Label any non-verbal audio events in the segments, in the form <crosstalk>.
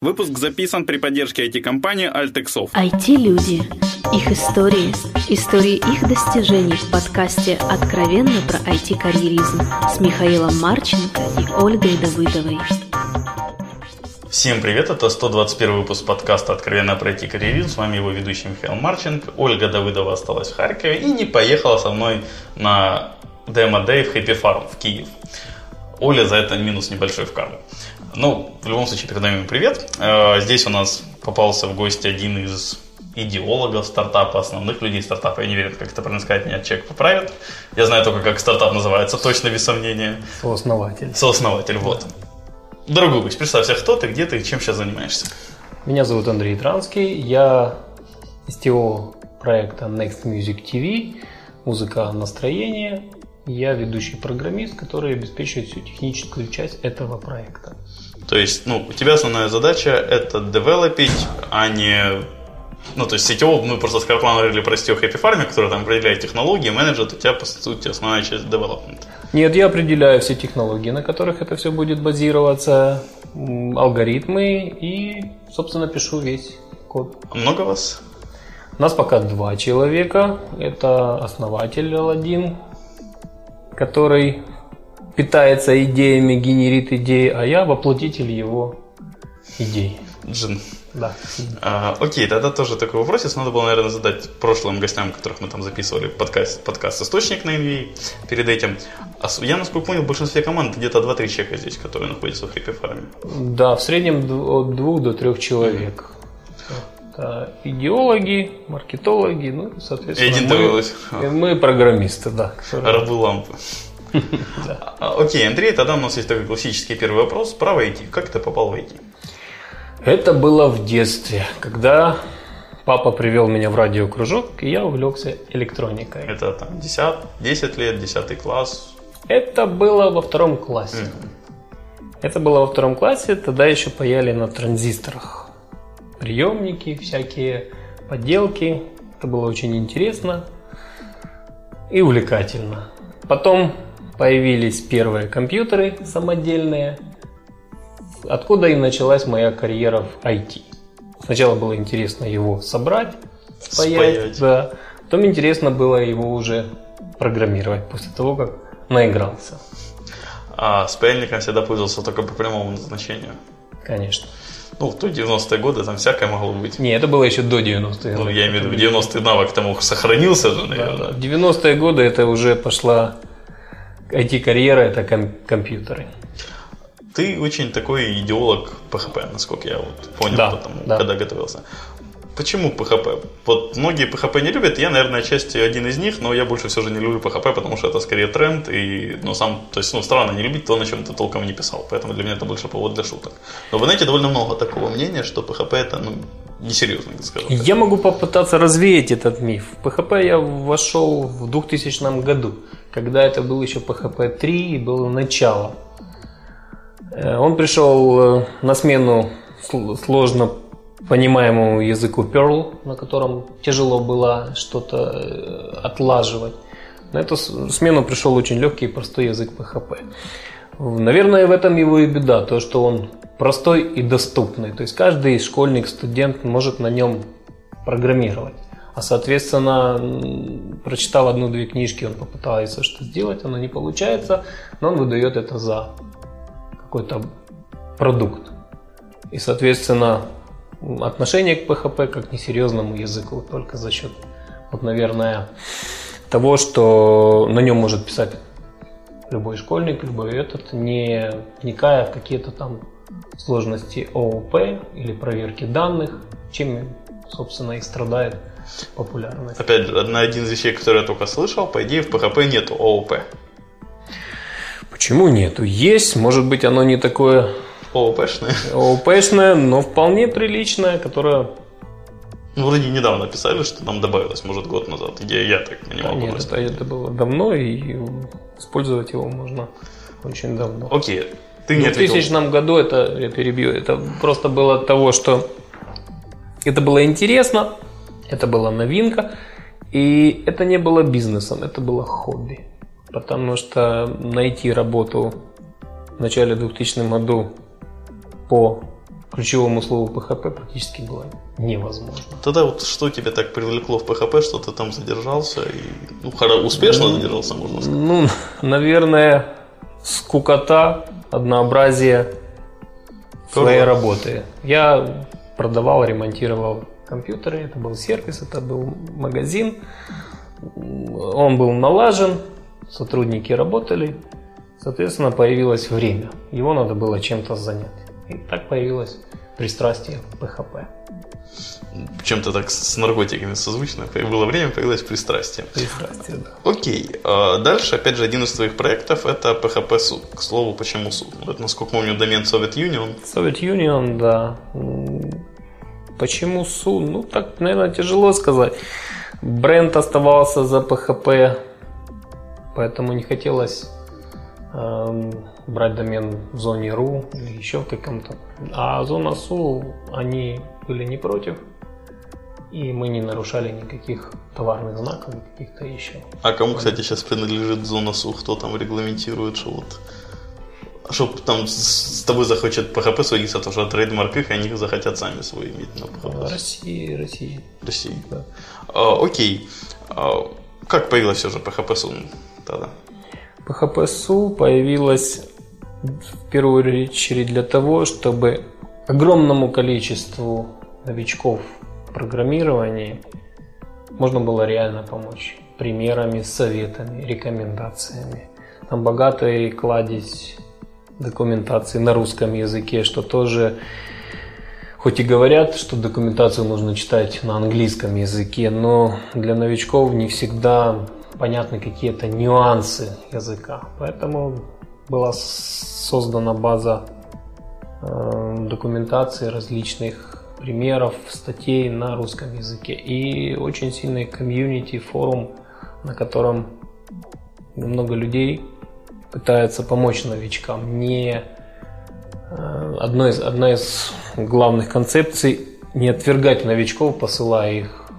Выпуск записан при поддержке IT-компании Altexov. IT-люди. Их истории. Истории их достижений в подкасте «Откровенно про IT-карьеризм» с Михаилом Марченко и Ольгой Давыдовой. Всем привет, это 121 выпуск подкаста «Откровенно про IT-карьеризм». С вами его ведущий Михаил Марченко. Ольга Давыдова осталась в Харькове и не поехала со мной на демо-дэй в Happy Farm в Киев. Оля за это минус небольшой в карму. Ну, в любом случае, передаем ему привет. Э, здесь у нас попался в гости один из идеологов стартапа, основных людей стартапа. Я не верю, как это правильно сказать, меня человек поправит. Я знаю только, как стартап называется, точно без сомнения. Сооснователь. Сооснователь, вот. Дорогой гость, представься, кто ты, где ты, чем сейчас занимаешься? Меня зовут Андрей Транский, я STO проекта Next Music TV, музыка настроение. Я ведущий программист, который обеспечивает всю техническую часть этого проекта. То есть, ну, у тебя основная задача это девелопить, а не ну, то есть сетевого, мы просто с Карпланом говорили про SEO Happy Farm, который там определяет технологии, менеджер, у тебя, по сути, основная часть development. Нет, я определяю все технологии, на которых это все будет базироваться, алгоритмы и, собственно, пишу весь код. А много вас? У нас пока два человека. Это основатель L1, который питается идеями, генерит идеи, а я воплотитель его идей. Джин. Да. А, окей, тогда тоже такой вопрос. Надо было, наверное, задать прошлым гостям, которых мы там записывали подкаст, подкаст «Источник» на NVA перед этим. А я, насколько понял, в большинстве команд где-то 2-3 человека здесь, которые находятся в Happy Farm. Да, в среднем от двух до трех человек. Это идеологи, маркетологи, ну, соответственно, И мы, мы программисты, да. Рабы лампы. А, окей, Андрей, тогда у нас есть такой классический первый вопрос. Про IT. Как ты попал в IT? Это было в детстве, когда папа привел меня в радиокружок, и я увлекся электроникой. Это там 10, 10 лет, 10 класс? Это было во втором классе. Mm-hmm. Это было во втором классе, тогда еще паяли на транзисторах. Приемники, всякие поделки. Это было очень интересно и увлекательно. Потом появились первые компьютеры самодельные, откуда и началась моя карьера в IT. Сначала было интересно его собрать, спаять, спаять. да. Потом интересно было его уже программировать после того, как наигрался. А с паяльником всегда пользовался только по прямому назначению? Конечно. Ну, в то 90-е годы там всякое могло быть. Не, это было еще до 90-х. Ну, я имею в виду, 90-й навык тому сохранился же, наверное. Да. 90-е годы это уже пошла IT-карьера, это ком- компьютеры. Ты очень такой идеолог PHP, насколько я вот понял, да, потому, да. когда готовился. Почему PHP? Вот многие PHP не любят, я, наверное, отчасти один из них, но я больше все же не люблю PHP, потому что это скорее тренд, и, ну, сам, то есть, ну, странно не любить то, на чем ты толком не писал, поэтому для меня это больше повод для шуток. Но вы знаете, довольно много такого мнения, что PHP это, ну, несерьезно, скажем так. Я могу попытаться развеять этот миф. В PHP я вошел в 2000 году, когда это был еще PHP 3 и было начало. Э, он пришел э, на смену сложно понимаемому языку Perl, на котором тяжело было что-то э, отлаживать. На эту смену пришел очень легкий и простой язык PHP. Наверное, в этом его и беда, то, что он простой и доступный. То есть каждый школьник, студент может на нем программировать. А соответственно, прочитав одну-две книжки, он попытается что сделать, оно не получается, но он выдает это за какой-то продукт. И, соответственно, отношение к PHP как к несерьезному языку только за счет, вот, наверное, того, что на нем может писать любой школьник, любой этот, не вникая в какие-то там сложности ООП или проверки данных, чем, собственно, и страдает популярность. Опять же, одна один из вещей, которые я только слышал, по идее в PHP нет ООП. Почему нету? Есть, может быть, оно не такое ООПшное. ООПшное, но вполне приличное, которое ну, вроде недавно писали, что там добавилось, может, год назад, где я так понимал. Да, нет, это, это было давно, и использовать его можно очень давно. Окей, ты не В 2000 году это, я перебью, это просто было от того, что это было интересно, это была новинка, и это не было бизнесом, это было хобби. Потому что найти работу в начале 2000 году по ключевому слову PHP практически было невозможно. Тогда вот что тебя так привлекло в PHP, что ты там задержался и ну, успешно задержался, можно сказать? Ну, наверное, скукота, однообразие своей работы. Я продавал, ремонтировал компьютеры, это был сервис, это был магазин. Он был налажен, сотрудники работали, соответственно, появилось время. Его надо было чем-то занять. И так появилось пристрастие к ПХП. Чем-то так с наркотиками созвучно. Было время, появилось пристрастие. Пристрастие, да. Окей. А дальше, опять же, один из твоих проектов это PHP суд. К слову, почему суд? Это, насколько помню, домен Soviet Union. Soviet Union, да. Почему суд? Ну, так, наверное, тяжело сказать. Бренд оставался за PHP, поэтому не хотелось э, брать домен в зоне RU или еще в каком-то. А зона SU, они были не против, и мы не нарушали никаких товарных знаков каких-то еще. А кому, кстати, сейчас принадлежит зона СУ? Кто там регламентирует, что вот чтобы там с тобой захочет PHP сводиться, то что трейдмарк их, они захотят сами свой иметь на PHP. России, России. России. Да. А, окей. А, как появилась все же PHP SU тогда? PHP SU появилась в первую очередь для того, чтобы огромному количеству новичков в программировании можно было реально помочь примерами, советами, рекомендациями. Там богатый кладезь документации на русском языке, что тоже, хоть и говорят, что документацию нужно читать на английском языке, но для новичков не всегда понятны какие-то нюансы языка. Поэтому была создана база э, документации различных примеров, статей на русском языке и очень сильный комьюнити, форум, на котором много людей пытается помочь новичкам. Не э, одно из, одна из главных концепций не отвергать новичков, посылая их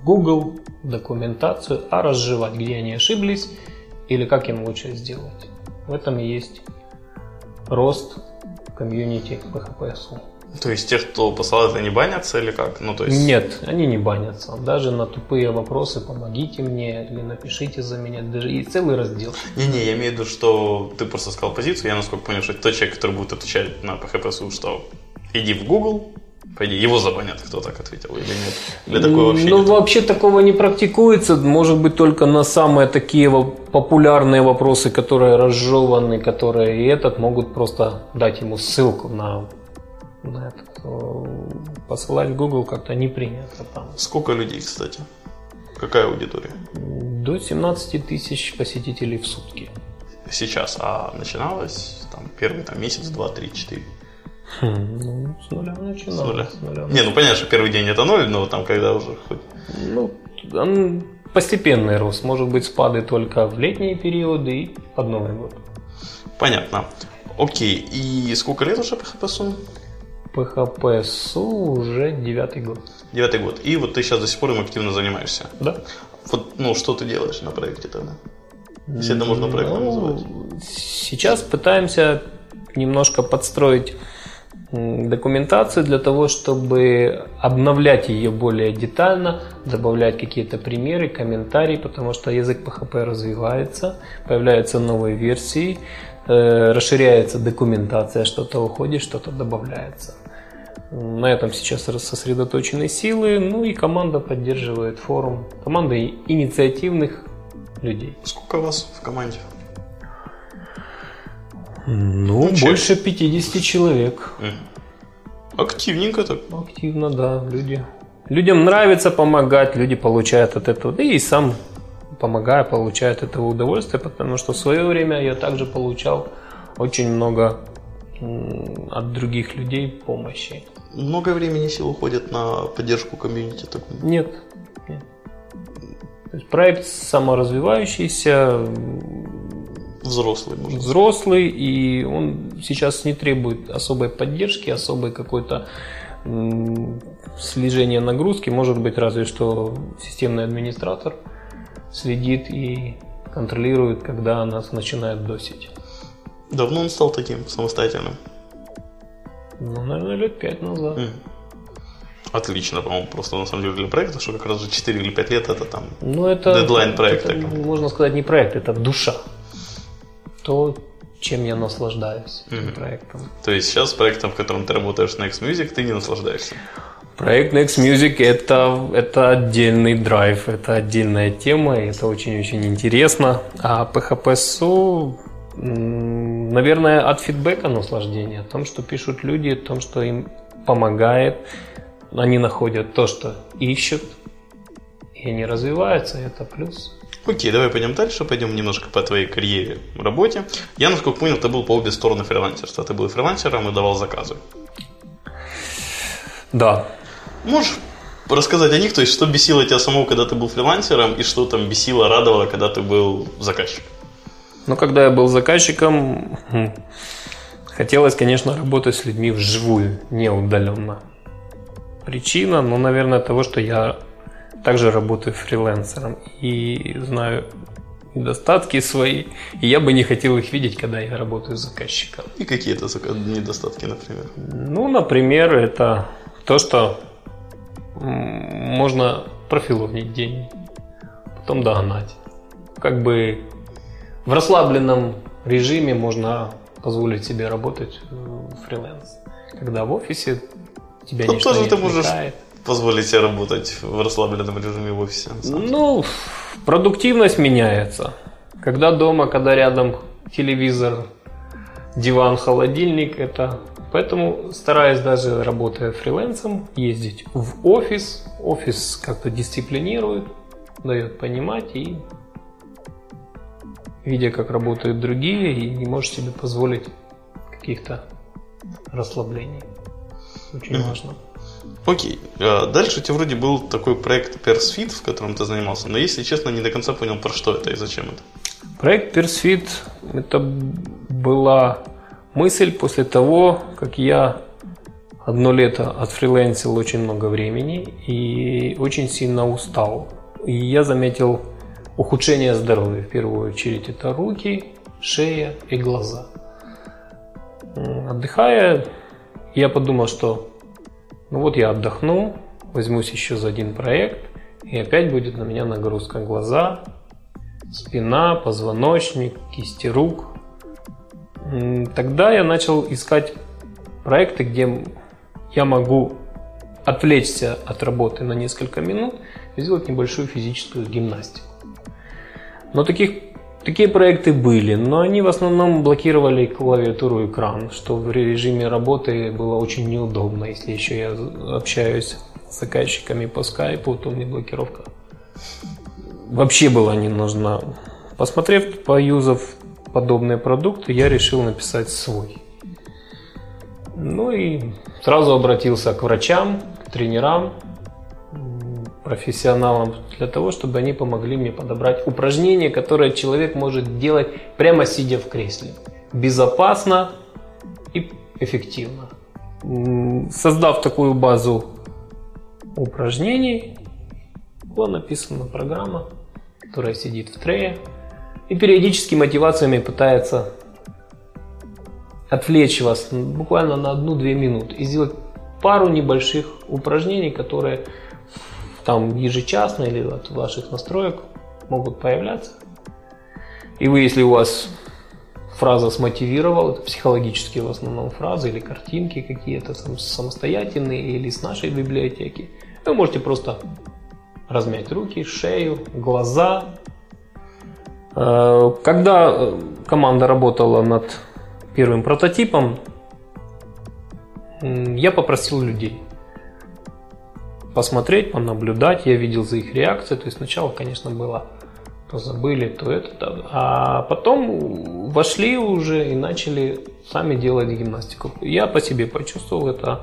в Google, документацию, а разжевать, где они ошиблись или как им лучше сделать. В этом и есть рост комьюнити PHP-SU. То есть тех, кто посылает, они банятся или как? Ну, то есть... Нет, они не банятся. Даже на тупые вопросы «помогите мне» или «напишите за меня». Даже и целый раздел. Не-не, я имею в виду, что ты просто сказал позицию. Я, насколько понял, что тот человек, который будет отвечать на PHP, что иди в Google, Пойди, его забанят, кто так ответил или нет? Или такое вообще ну, вообще такого не практикуется. Может быть, только на самые такие популярные вопросы, которые разжеваны, которые и этот, могут просто дать ему ссылку на, на этот. Посылать в Google как-то не принято там. Сколько людей, кстати? Какая аудитория? До 17 тысяч посетителей в сутки. Сейчас, а начиналось там первый там, месяц, два, три, четыре? Хм, ну, с нуля начинал. С нуля. С нуля. Не, ну понятно, что первый день это ноль, но там когда уже хоть... Ну, он постепенный рост. Может быть, спады только в летние периоды и под Новый год. Понятно. Окей, и сколько лет уже PHP-су? PHP-су уже девятый год. Девятый год. И вот ты сейчас до сих пор им активно занимаешься? Да. Вот, ну, что ты делаешь на проекте тогда? Если это можно проектом ну, называть. Сейчас пытаемся немножко подстроить документацию для того, чтобы обновлять ее более детально, добавлять какие-то примеры, комментарии, потому что язык PHP развивается, появляются новые версии, э, расширяется документация, что-то уходит, что-то добавляется. На этом сейчас сосредоточены силы, ну и команда поддерживает форум. Команда инициативных людей. Сколько вас в команде? Ну, ну больше 50 человек. Активненько так. Активно, да. Люди. Людям нравится помогать, люди получают от этого. Да и сам помогая, получаю от этого удовольствие, потому что в свое время я также получал очень много от других людей помощи. Много времени сил уходит на поддержку комьюнити такой? Нет. нет. То есть проект саморазвивающийся, взрослый. Может. Взрослый, и он сейчас не требует особой поддержки, особой какой-то слежения нагрузки. Может быть, разве что системный администратор следит и контролирует, когда нас начинает досить. Давно он стал таким самостоятельным? Ну, наверное, лет пять назад. Отлично, по-моему, просто на самом деле для проекта, что как раз за 4 или 5 лет это там Ну, это... Дедлайн проекта. это, можно сказать, не проект, это душа. То, чем я наслаждаюсь этим проектом. То есть сейчас проектом, в котором ты работаешь Next Music, ты не наслаждаешься. Проект Next Music это, это отдельный драйв, это отдельная тема, и это очень-очень интересно. А PHP-SU, м, наверное, от фидбэка наслаждение, о том, что пишут люди, о том, что им помогает. Они находят то, что ищут, и они развиваются, и это плюс. Окей, давай пойдем дальше, пойдем немножко по твоей карьере, работе. Я, насколько понял, ты был по обе стороны фрилансерства. Ты был фрилансером и давал заказы. Да, Можешь рассказать о них, то есть что бесило тебя самого, когда ты был фрилансером, и что там бесило, радовало, когда ты был заказчиком? Ну, когда я был заказчиком, хм, хотелось, конечно, работать с людьми вживую, не удаленно. Причина, ну, наверное, того, что я также работаю фрилансером и знаю недостатки свои, и я бы не хотел их видеть, когда я работаю заказчиком. И какие это недостатки, например? Ну, например, это то, что можно профилонить день, потом догнать. Как бы в расслабленном режиме можно позволить себе работать э, фриланс. Когда в офисе тебя Тут ничто тоже не ты можешь отвлекает. позволить себе работать в расслабленном режиме в офисе. Ну, продуктивность меняется. Когда дома, когда рядом телевизор, диван, холодильник, это... Поэтому стараюсь даже работая фрилансом ездить в офис. Офис как-то дисциплинирует, дает понимать и видя, как работают другие, и не можешь себе позволить каких-то расслаблений. Очень важно. Окей. А, Дальше у тебя вроде был такой проект PersFit, в котором ты занимался, но если честно, не до конца понял, про что это и зачем это. Проект Persfit – это была мысль после того, как я одно лето отфрилансил очень много времени и очень сильно устал. И я заметил ухудшение здоровья. В первую очередь это руки, шея и глаза. Отдыхая, я подумал, что ну вот я отдохну, возьмусь еще за один проект, и опять будет на меня нагрузка глаза, спина, позвоночник, кисти рук. Тогда я начал искать проекты, где я могу отвлечься от работы на несколько минут и сделать небольшую физическую гимнастику. Но таких, такие проекты были, но они в основном блокировали клавиатуру и экран, что в режиме работы было очень неудобно. Если еще я общаюсь с заказчиками по скайпу, то мне блокировка вообще была не нужна. Посмотрев, поюзав подобные продукты, я решил написать свой. Ну и сразу обратился к врачам, к тренерам, профессионалам для того, чтобы они помогли мне подобрать упражнения, которые человек может делать прямо сидя в кресле. Безопасно и эффективно. Создав такую базу упражнений, была написана программа, которая сидит в трее и периодически мотивациями пытается отвлечь вас буквально на одну-две минуты и сделать пару небольших упражнений, которые там ежечасно или от ваших настроек могут появляться. И вы, если у вас фраза смотивировала, это психологические в основном фразы или картинки какие-то там самостоятельные или с нашей библиотеки, вы можете просто размять руки, шею, глаза. Э, Когда э, команда работала над первым прототипом, я попросил людей посмотреть, понаблюдать. Я видел за их реакцией. То есть сначала, конечно, было то забыли, то это, то- а потом вошли уже и начали сами делать гимнастику. Я по себе почувствовал это.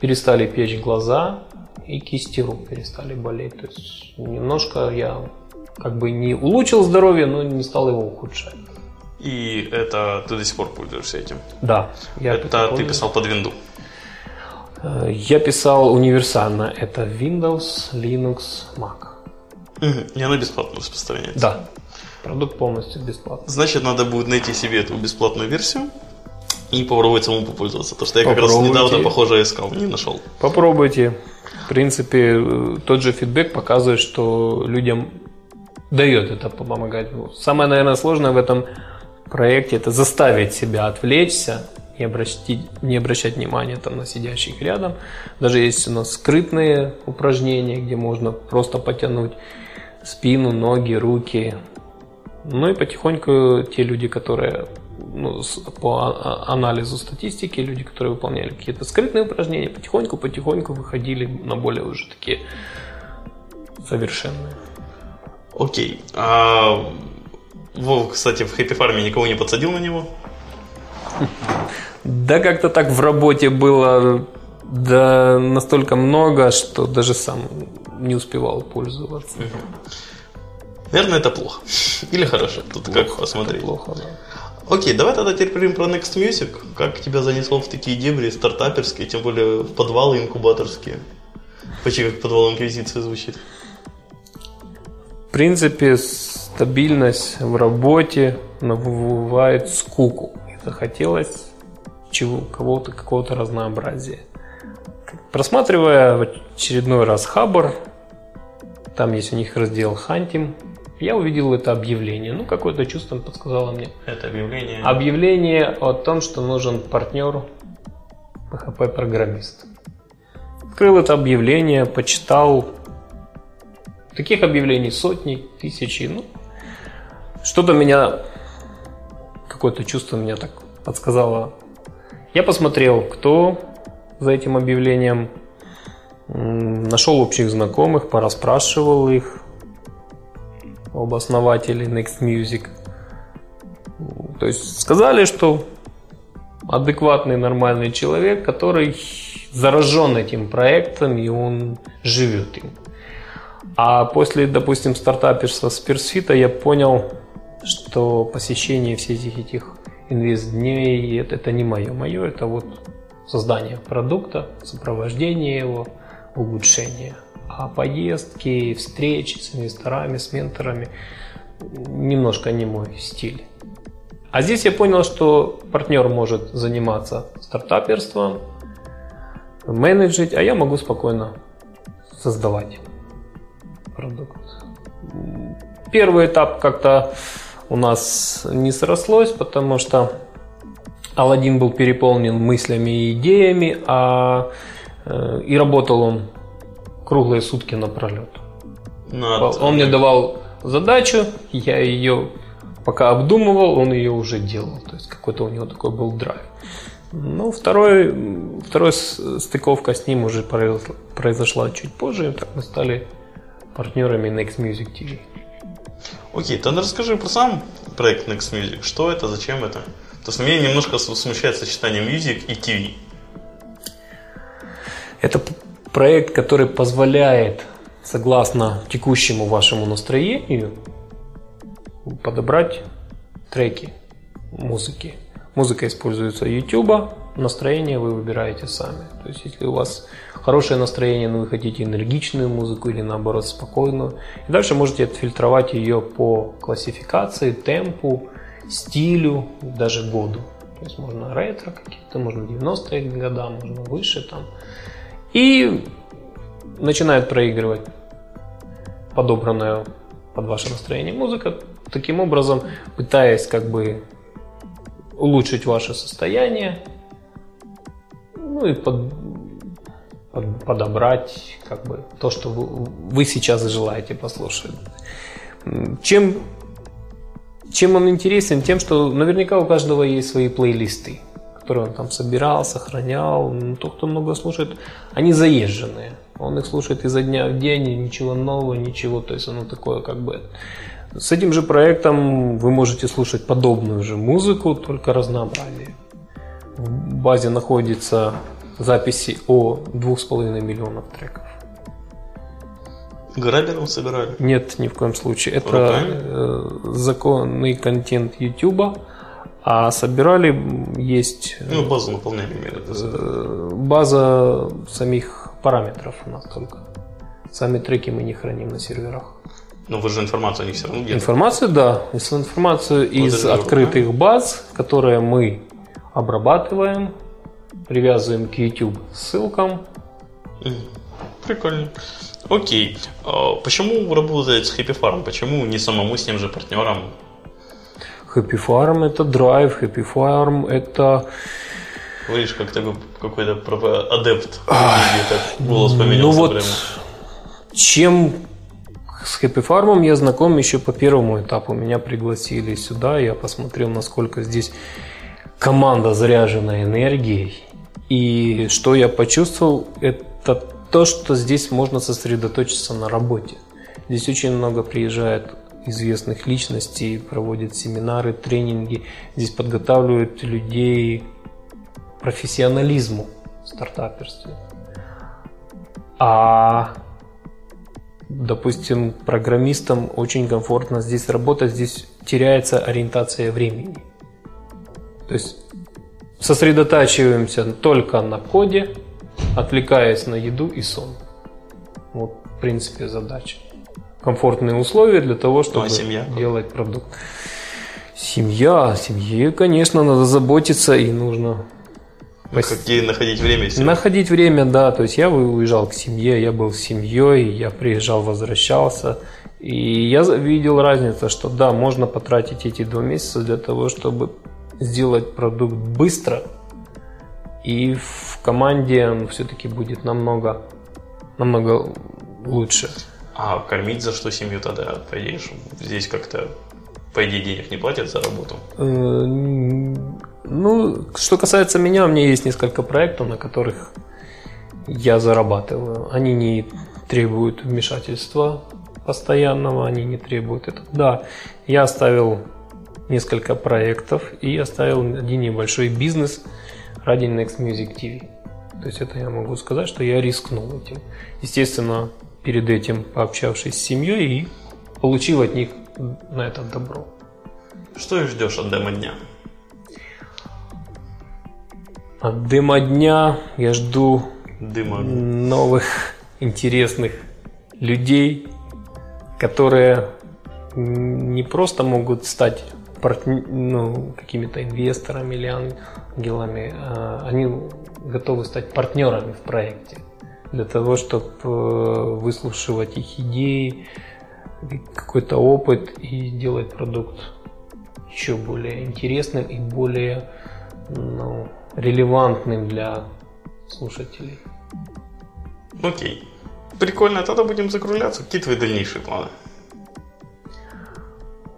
Перестали печь глаза и кисти рук перестали болеть. То есть немножко я как бы не улучшил здоровье, но не стал его ухудшать. И это ты до сих пор пользуешься этим. Да, я это ты писал под винду. Э, Я писал универсально. Это Windows, Linux, Mac. Мгм. И оно бесплатно распространяется. Да, продукт полностью бесплатный. Значит, надо будет найти себе эту бесплатную версию И попробовать самому попользоваться. Потому что я как раз недавно похожее искал, не нашел. Попробуйте. В принципе, э, тот же фидбэк показывает, что людям дает это помогать. Самое, наверное, сложное в этом проекте это заставить себя отвлечься, не обращать, не обращать внимания там, на сидящих рядом. Даже есть у нас скрытные упражнения, где можно просто потянуть спину, ноги, руки. Ну и потихоньку те люди, которые ну, по а, а, анализу статистики, люди, которые выполняли какие-то скрытные упражнения, потихоньку-потихоньку выходили на более уже такие совершенные. Окей. А Вов, кстати, в Хэппи Фарме никого не подсадил на него? Да как-то так в работе было да настолько много, что даже сам не успевал пользоваться. Наверное, это плохо. Или хорошо. Тут плохо, как посмотреть. Плохо, да. Окей, давай тогда теперь поговорим про Next Music. Как тебя занесло в такие дебри стартаперские, тем более в подвалы инкубаторские? Почти как подвал инквизиции звучит. В принципе, стабильность в работе навывает скуку. Захотелось чего, кого-то, какого-то разнообразия. Просматривая в очередной раз Хабр, там есть у них раздел Хантим, я увидел это объявление. Ну, какое-то чувство подсказало мне. Это объявление? Объявление о том, что нужен партнер PHP-программист. Открыл это объявление, почитал. Таких объявлений сотни, тысячи. Ну, что-то меня, какое-то чувство меня так подсказало. Я посмотрел, кто за этим объявлением, нашел общих знакомых, пораспрашивал их, об основателе Next Music. То есть сказали, что адекватный, нормальный человек, который заражен этим проектом, и он живет им. А после, допустим, стартаперства с я понял, что посещение всех этих инвест-дней это, это не мое. Мое это вот создание продукта, сопровождение его, улучшение. А поездки, встречи с инвесторами, с менторами немножко не мой стиль. А здесь я понял, что партнер может заниматься стартаперством, менеджить, а я могу спокойно создавать продукт. Первый этап как-то у нас не срослось, потому что Алладин был переполнен мыслями и идеями, а э, и работал он круглые сутки напролет. Надо. Он мне давал задачу, я ее пока обдумывал, он ее уже делал. То есть какой-то у него такой был драйв. Ну, второй, второй стыковка с ним уже произошла чуть позже, и так мы стали партнерами Next Music TV. Окей, тогда расскажи про сам проект Next Music. Что это, зачем это? То есть меня немножко смущает сочетание Music и TV. Это проект, который позволяет, согласно текущему вашему настроению, подобрать треки музыки. Музыка используется YouTube, настроение вы выбираете сами. То есть, если у вас хорошее настроение, но вы хотите энергичную музыку или наоборот спокойную, и дальше можете отфильтровать ее по классификации, темпу, стилю, даже году. То есть можно ретро какие-то, можно 90-е года, можно выше там. И начинает проигрывать подобранную под ваше настроение музыка, таким образом пытаясь как бы улучшить ваше состояние, ну и под, под, подобрать как бы то, что вы, вы сейчас желаете послушать. Чем, чем он интересен? Тем, что наверняка у каждого есть свои плейлисты которые он там собирал, сохранял. Ну, тот, кто много слушает, они заезженные. Он их слушает изо дня в день, ничего нового, ничего. То есть оно такое как бы... С этим же проектом вы можете слушать подобную же музыку, только разнообразие. В базе находится записи о 2,5 миллионов треков. Грабером собирали? Нет, ни в коем случае. Это Руками? Э, законный контент YouTube а собирали есть... Ну, базу наполняли э, База самих параметров у нас только. Сами треки мы не храним на серверах. Но вы же информацию них все равно где Информацию, да. Информацию вот из открытых руками. баз, которые мы обрабатываем, привязываем к YouTube ссылкам. Прикольно. Окей. А почему работать с Happy Farm? Почему не самому с тем же партнером? Happy Farm это драйв, Happy Farm это... Говоришь, как такой какой-то адепт. так голос поменялся Ну вот, прямо. чем с Happy Farm я знаком еще по первому этапу. Меня пригласили сюда, я посмотрел, насколько здесь команда заряжена энергией. И что я почувствовал, это то, что здесь можно сосредоточиться на работе. Здесь очень много приезжает известных личностей, проводят семинары, тренинги. Здесь подготавливают людей к профессионализму в стартаперстве. А допустим, программистам очень комфортно здесь работать, здесь теряется ориентация времени. То есть сосредотачиваемся только на коде, отвлекаясь на еду и сон. Вот, в принципе, задача. Комфортные условия для того, чтобы Ну, а семья? делать продукт. Семья, семье, конечно, надо заботиться и нужно Ну, Где находить время? себе? Находить время, да. То есть я уезжал к семье, я был с семьей, я приезжал, возвращался. И я видел разницу, что да, можно потратить эти два месяца для того, чтобы сделать продукт быстро. И в команде он все-таки будет намного, намного лучше. А кормить за что семью тогда, по идее, ж здесь как-то, по идее, денег не платят за работу? Э, Ну, что касается меня, у меня есть несколько проектов, на которых я зарабатываю. Они не требуют вмешательства постоянного, они не требуют это. Да, я оставил несколько проектов и оставил один небольшой бизнес ради Next Music TV. То есть это я могу сказать, что я рискнул этим. Естественно, перед этим пообщавшись с семьей и получив от них на это добро. Что ждешь от демо-дня? От демо дня я жду Дыма. новых интересных людей, которые не просто могут стать ну, какими-то инвесторами или ангелами, а они готовы стать партнерами в проекте для того, чтобы выслушивать их идеи, какой-то опыт и делать продукт еще более интересным и более ну, релевантным для слушателей. Окей. Прикольно, тогда будем закругляться. Какие твои дальнейшие планы?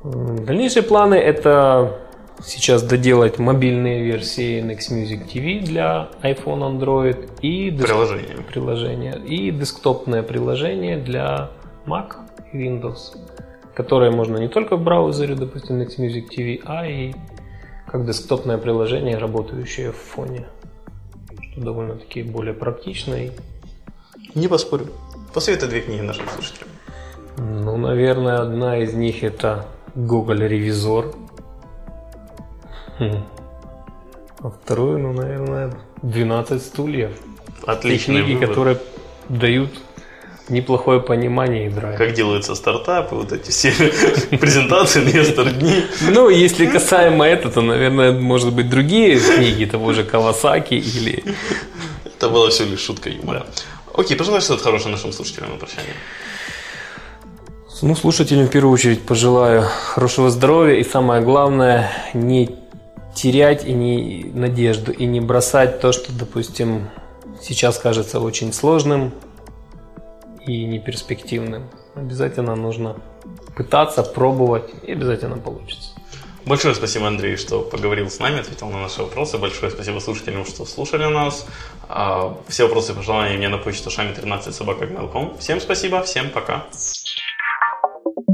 Дальнейшие планы это сейчас доделать мобильные версии Next Music TV для iPhone, Android и деск- Приложение. приложение и десктопное приложение для Mac и Windows, которое можно не только в браузере, допустим, Next Music TV, а и как десктопное приложение, работающее в фоне, что довольно-таки более практично и Не поспорю. Посоветуй две книги нашим слушателям. Ну, наверное, одна из них это Гоголь Ревизор. Хм. А вторую, ну, наверное, 12 стульев. Те Отличный книги, выбор. которые дают неплохое понимание и драйв. Как делаются стартапы, вот эти все <laughs> презентации, инвестор дни. Ну, если касаемо этого, то, наверное, может быть, другие книги того же Кавасаки или... Это была всего лишь шутка юмора. Окей, пожелай что-то хорошее нашим слушателям на прощание. Ну, слушателям в первую очередь пожелаю хорошего здоровья и самое главное, не терять и не надежду, и не бросать то, что, допустим, сейчас кажется очень сложным и неперспективным. Обязательно нужно пытаться, пробовать, и обязательно получится. Большое спасибо, Андрей, что поговорил с нами, ответил на наши вопросы. Большое спасибо слушателям, что слушали нас. А, Все вопросы и пожелания мне на почту шами13 собака Всем спасибо, всем пока.